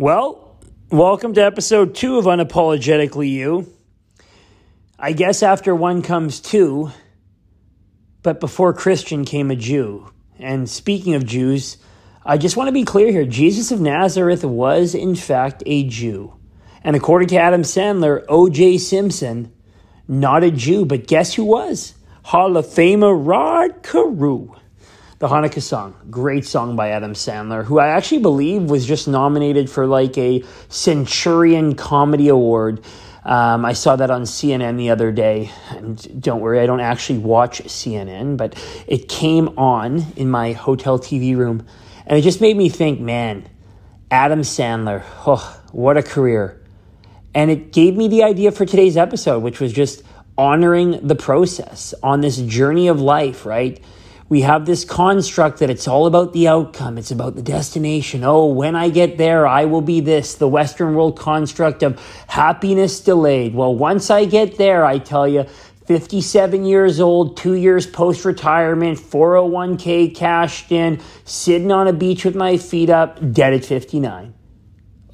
Well, welcome to episode two of Unapologetically You. I guess after one comes two, but before Christian came a Jew. And speaking of Jews, I just want to be clear here Jesus of Nazareth was, in fact, a Jew. And according to Adam Sandler, O.J. Simpson, not a Jew, but guess who was? Hall of Famer Rod Carew the Hanukkah song. Great song by Adam Sandler, who I actually believe was just nominated for like a Centurion Comedy Award. Um, I saw that on CNN the other day. And don't worry, I don't actually watch CNN, but it came on in my hotel TV room. And it just made me think, man, Adam Sandler, oh, what a career. And it gave me the idea for today's episode, which was just honoring the process on this journey of life, right? We have this construct that it's all about the outcome. It's about the destination. Oh, when I get there, I will be this, the Western world construct of happiness delayed. Well, once I get there, I tell you, 57 years old, two years post retirement, 401k cashed in, sitting on a beach with my feet up, dead at 59.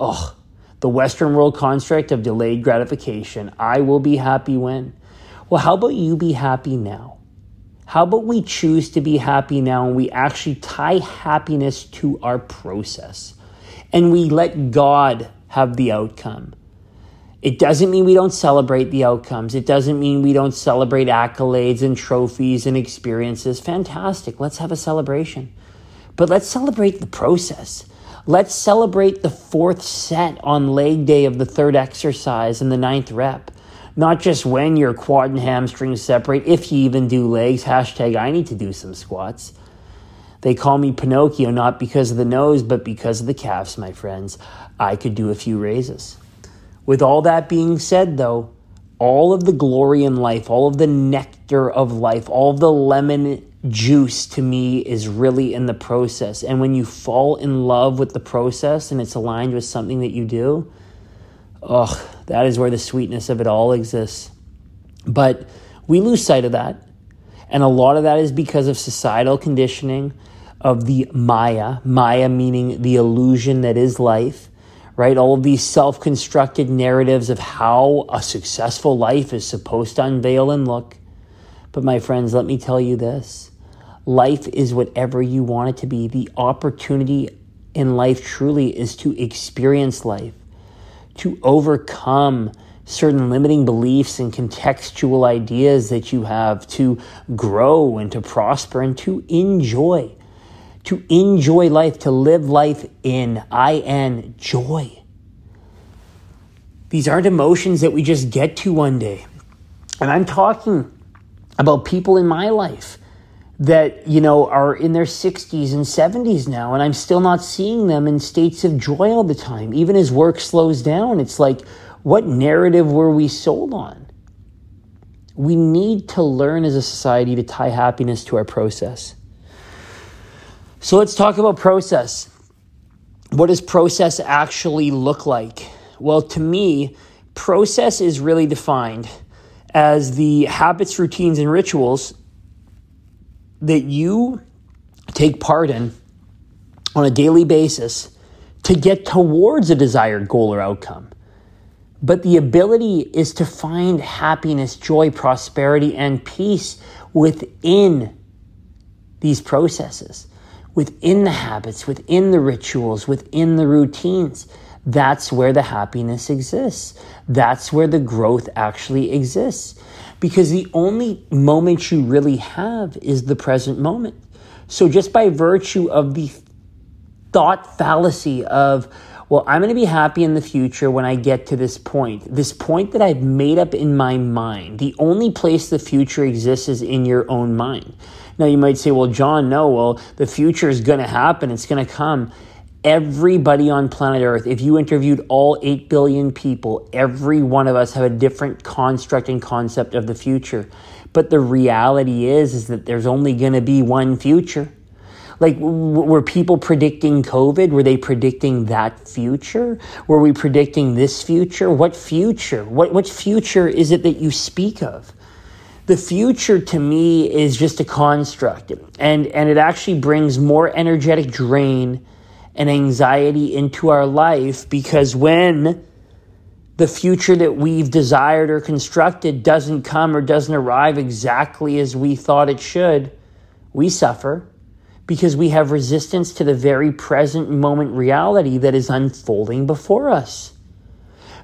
Oh, the Western world construct of delayed gratification. I will be happy when. Well, how about you be happy now? How about we choose to be happy now and we actually tie happiness to our process and we let God have the outcome? It doesn't mean we don't celebrate the outcomes. It doesn't mean we don't celebrate accolades and trophies and experiences. Fantastic. Let's have a celebration. But let's celebrate the process. Let's celebrate the fourth set on leg day of the third exercise and the ninth rep not just when your quad and hamstrings separate, if you even do legs. Hashtag I need to do some squats. They call me Pinocchio not because of the nose, but because of the calves, my friends. I could do a few raises. With all that being said, though, all of the glory in life, all of the nectar of life, all of the lemon juice to me is really in the process. And when you fall in love with the process and it's aligned with something that you do, ugh, that is where the sweetness of it all exists. But we lose sight of that. And a lot of that is because of societal conditioning of the Maya, Maya meaning the illusion that is life, right? All of these self constructed narratives of how a successful life is supposed to unveil and look. But my friends, let me tell you this life is whatever you want it to be. The opportunity in life truly is to experience life to overcome certain limiting beliefs and contextual ideas that you have to grow and to prosper and to enjoy. To enjoy life, to live life in I N joy. These aren't emotions that we just get to one day. And I'm talking about people in my life that you know are in their 60s and 70s now and i'm still not seeing them in states of joy all the time. Even as work slows down it's like what narrative were we sold on? We need to learn as a society to tie happiness to our process. So let's talk about process. What does process actually look like? Well to me process is really defined as the habits routines and rituals that you take part in on a daily basis to get towards a desired goal or outcome. But the ability is to find happiness, joy, prosperity, and peace within these processes, within the habits, within the rituals, within the routines. That's where the happiness exists. That's where the growth actually exists because the only moment you really have is the present moment. So, just by virtue of the thought fallacy of, well, I'm going to be happy in the future when I get to this point, this point that I've made up in my mind, the only place the future exists is in your own mind. Now, you might say, well, Jon, no, well, the future is going to happen, it's going to come everybody on planet Earth, if you interviewed all 8 billion people, every one of us have a different construct and concept of the future. But the reality is, is that there's only going to be one future. Like, were people predicting COVID? Were they predicting that future? Were we predicting this future? What future? What, what future is it that you speak of? The future to me is just a construct, and, and it actually brings more energetic drain and anxiety into our life because when the future that we've desired or constructed doesn't come or doesn't arrive exactly as we thought it should, we suffer because we have resistance to the very present moment reality that is unfolding before us.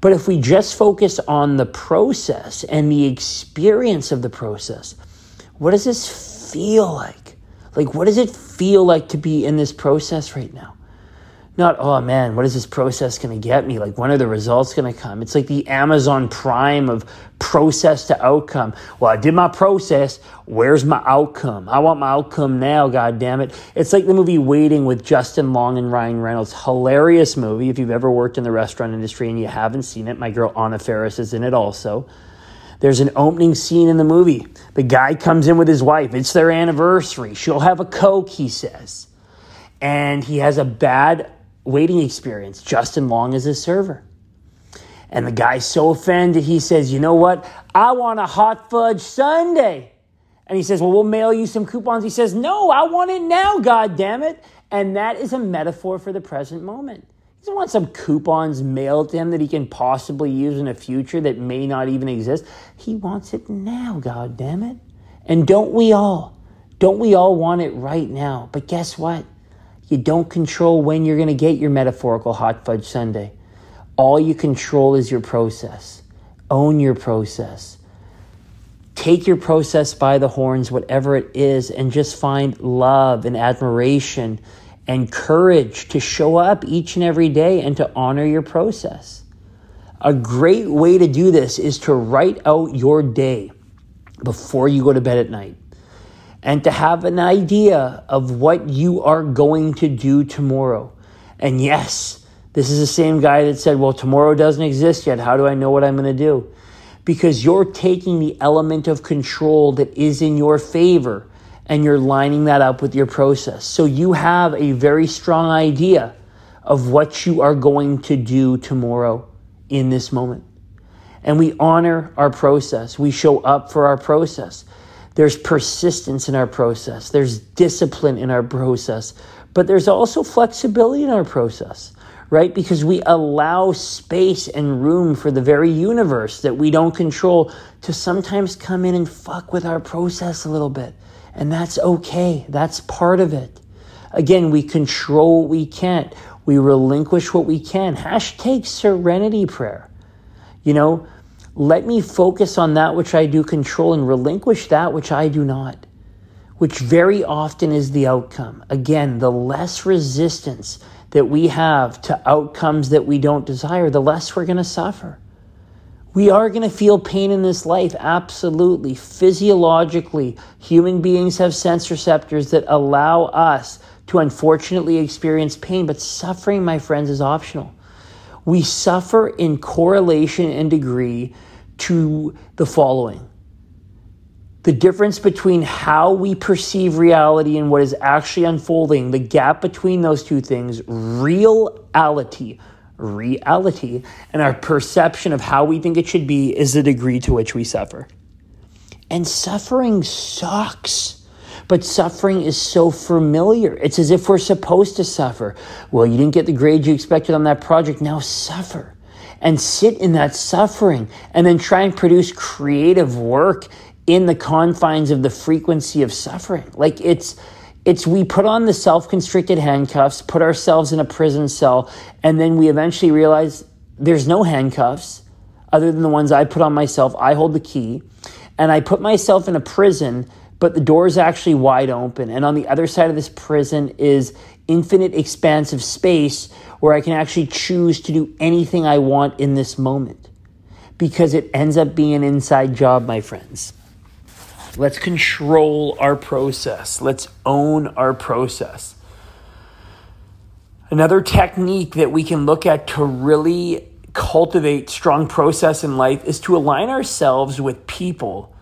But if we just focus on the process and the experience of the process, what does this feel like? Like, what does it feel like to be in this process right now? Not, oh man, what is this process going to get me? Like, when are the results going to come? It's like the Amazon Prime of process to outcome. Well, I did my process. Where's my outcome? I want my outcome now, God damn it. It's like the movie Waiting with Justin Long and Ryan Reynolds. Hilarious movie. If you've ever worked in the restaurant industry and you haven't seen it, my girl Anna Faris is in it also. There's an opening scene in the movie. The guy comes in with his wife. It's their anniversary. She'll have a Coke, he says. And he has a bad waiting experience. Justin Long is his server. And the guy's so offended, he says, You know what? I want a hot fudge sundae. And he says, Well, we'll mail you some coupons. He says, No, I want it now, God damn it. And that is a metaphor for the present moment. He doesn't want some coupons mailed to him that he can possibly use in a future that may not even exist. He wants it now, God damn it. And don't we all? Don't we all want it right now? But guess what? You don't control when you're going to get your metaphorical hot fudge sundae. All you control is your process. Own your process. Take your process by the horns, whatever it is, and just find love and admiration and courage to show up each and every day and to honor your process. A great way to do this is to write out your day before you go to bed at night and to have an idea of what you are going to do tomorrow. And yes, this is the same guy that said, Well, tomorrow doesn't exist yet. How do I know what I'm going to do? Because you're taking the element of control that is in your favor and you're lining that up with your process. So you have a very strong idea of what you are going to do tomorrow in this moment. And we honor our process, we show up for our process. There's persistence in our process. There's discipline in our process. But there's also flexibility in our process, right? Because we allow space and room for the very universe that we don't control to sometimes come in and fuck with our process a little bit. And that's okay. That's part of it. Again, we control what we can't. We relinquish what we can. Hashtag serenity prayer. You know, let me focus on that which I do control and relinquish that which I do not, which very often is the outcome. Again, the less resistance that we have to outcomes that we don't desire, the less we're going to suffer. We are going to feel pain in this life, absolutely. Physiologically, human beings have sense receptors that allow us to unfortunately experience pain, but suffering, my friends, is optional. We suffer in correlation and degree to the following the difference between how we perceive reality and what is actually unfolding, the gap between those two things, reality, reality, and our perception of how we think it should be is the degree to which we suffer. And suffering sucks. But suffering is so familiar. It's as if we're supposed to suffer. Well, you didn't get the grade you expected on that project, now suffer. And sit in that suffering and then try and produce creative work in the confines of the frequency of suffering. Like it's, it's we put on the self-constricted handcuffs, put ourselves in a prison cell, and then we eventually realize there's no handcuffs other than the ones I put on myself. I hold the key, and I put myself in a prison but the door is actually wide open. And on the other side of this prison is infinite expansive space where I can actually choose to do anything I want in this moment because it ends up being an inside job, my friends. Let's control our process. Let's own our process. Another technique that we can look at to really cultivate strong process in life is to align ourselves with people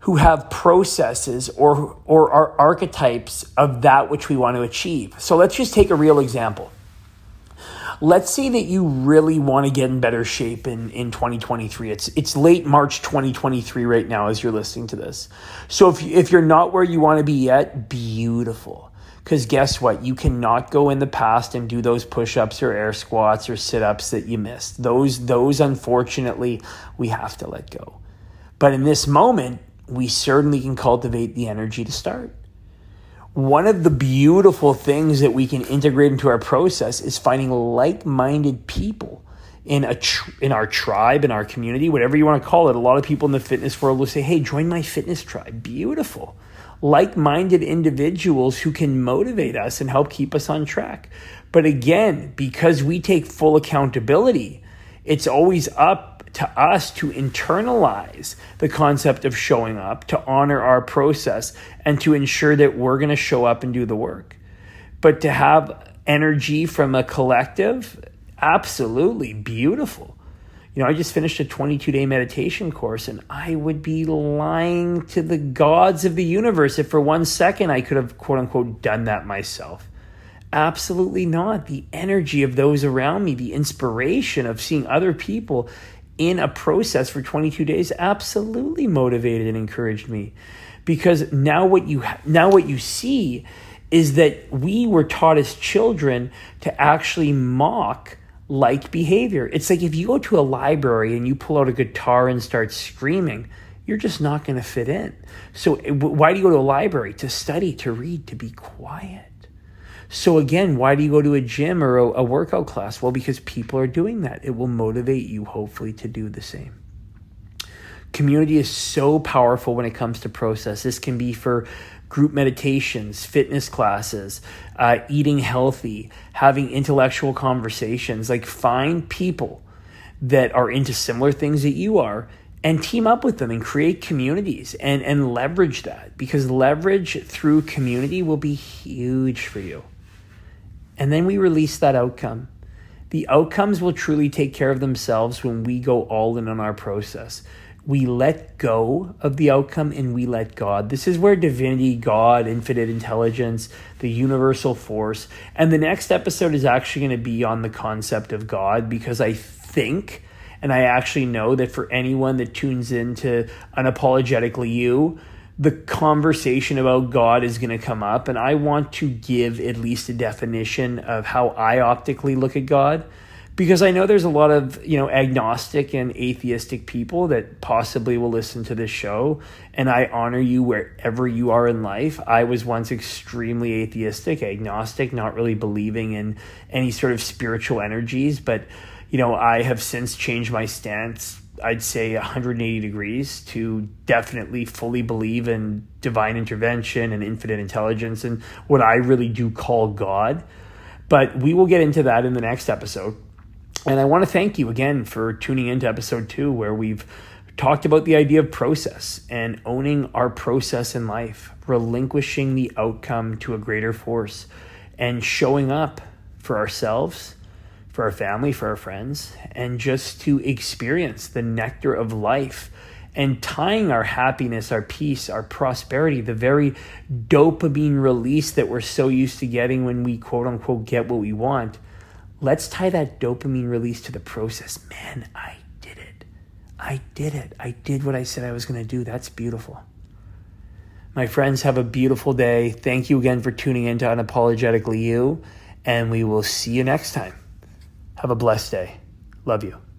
who have processes or, or are archetypes of that which we want to achieve. So let's just take a real example. Let's say that you really want to get in better shape in, in 2023. It's, it's late March 2023 right now as you're listening to this. So if, if you're not where you want to be yet, beautiful. Because guess what? You cannot go in the past and do those push-ups or air squats or sit-ups that you missed. Those those unfortunately we have to let go. But in this moment, we certainly can cultivate the energy to start. One of the beautiful things that we can integrate into our process is finding like-minded people in a tr- in our tribe, in our community, whatever you want to call it. A lot of people in the fitness world will say, "Hey, join my fitness tribe." Beautiful. Like-minded individuals who can motivate us and help keep us on track. But again, because we take full accountability, it's always up to us to internalize the concept of showing up, to honor our process, and to ensure that we're going to show up and do the work. But to have energy from a collective absolutely beautiful. You know, I just finished a 22 day meditation course, and I would be lying to the gods of the universe if for one second I could have, quote unquote, done that myself. Absolutely not. The energy of those around me, the inspiration of seeing other people in a process for 22 days absolutely motivated and encouraged me because now what you now what you see is that we were taught as children to actually mock like behavior. It's like if you go to a library and you pull out a guitar and start screaming, you're just not going to fit in. So, eh, why do you go to a library? To study, to read, to be quiet. So, again, why do you go to a gym or a, a workout class? Well, because people are doing that. It will motivate you, hopefully, to do the same. Community is so powerful when it comes to process. This can be for group meditations, fitness classes, uh, eating healthy, having intellectual conversations. Like, find people that are into similar things that you are and team up with them and create communities and, and leverage that because leverage through community will be huge for you. And then we release that outcome. The outcomes will truly take care of themselves when we go all in on our process we let go of the outcome and we let God. This is where divinity, God, infinite intelligence, the universal force, and the next episode is actually going to be on the concept of God because I think and I actually know that for anyone that tunes into unapologetically you, the conversation about God is going to come up and I want to give at least a definition of how I optically look at God because I know there's a lot of you know agnostic and atheistic people that possibly will listen to this show, and I honor you wherever you are in life. I was once extremely atheistic, agnostic, not really believing in any sort of spiritual energies, but you know I have since changed my stance. I'd say 180 degrees to definitely fully believe in divine intervention and infinite intelligence and what I really do call God. But we will get into that in the next episode. And I want to thank you again for tuning into episode two, where we've talked about the idea of process and owning our process in life, relinquishing the outcome to a greater force, and showing up for ourselves, for our family, for our friends, and just to experience the nectar of life and tying our happiness, our peace, our prosperity, the very dopamine release that we're so used to getting when we quote unquote get what we want Let's tie that dopamine release to the process. Man, I did it. I did it. I did what I said I was going to do. That's beautiful. My friends, have a beautiful day. Thank you again for tuning in to Unapologetically You, and we will see you next time. Have a blessed day. Love you.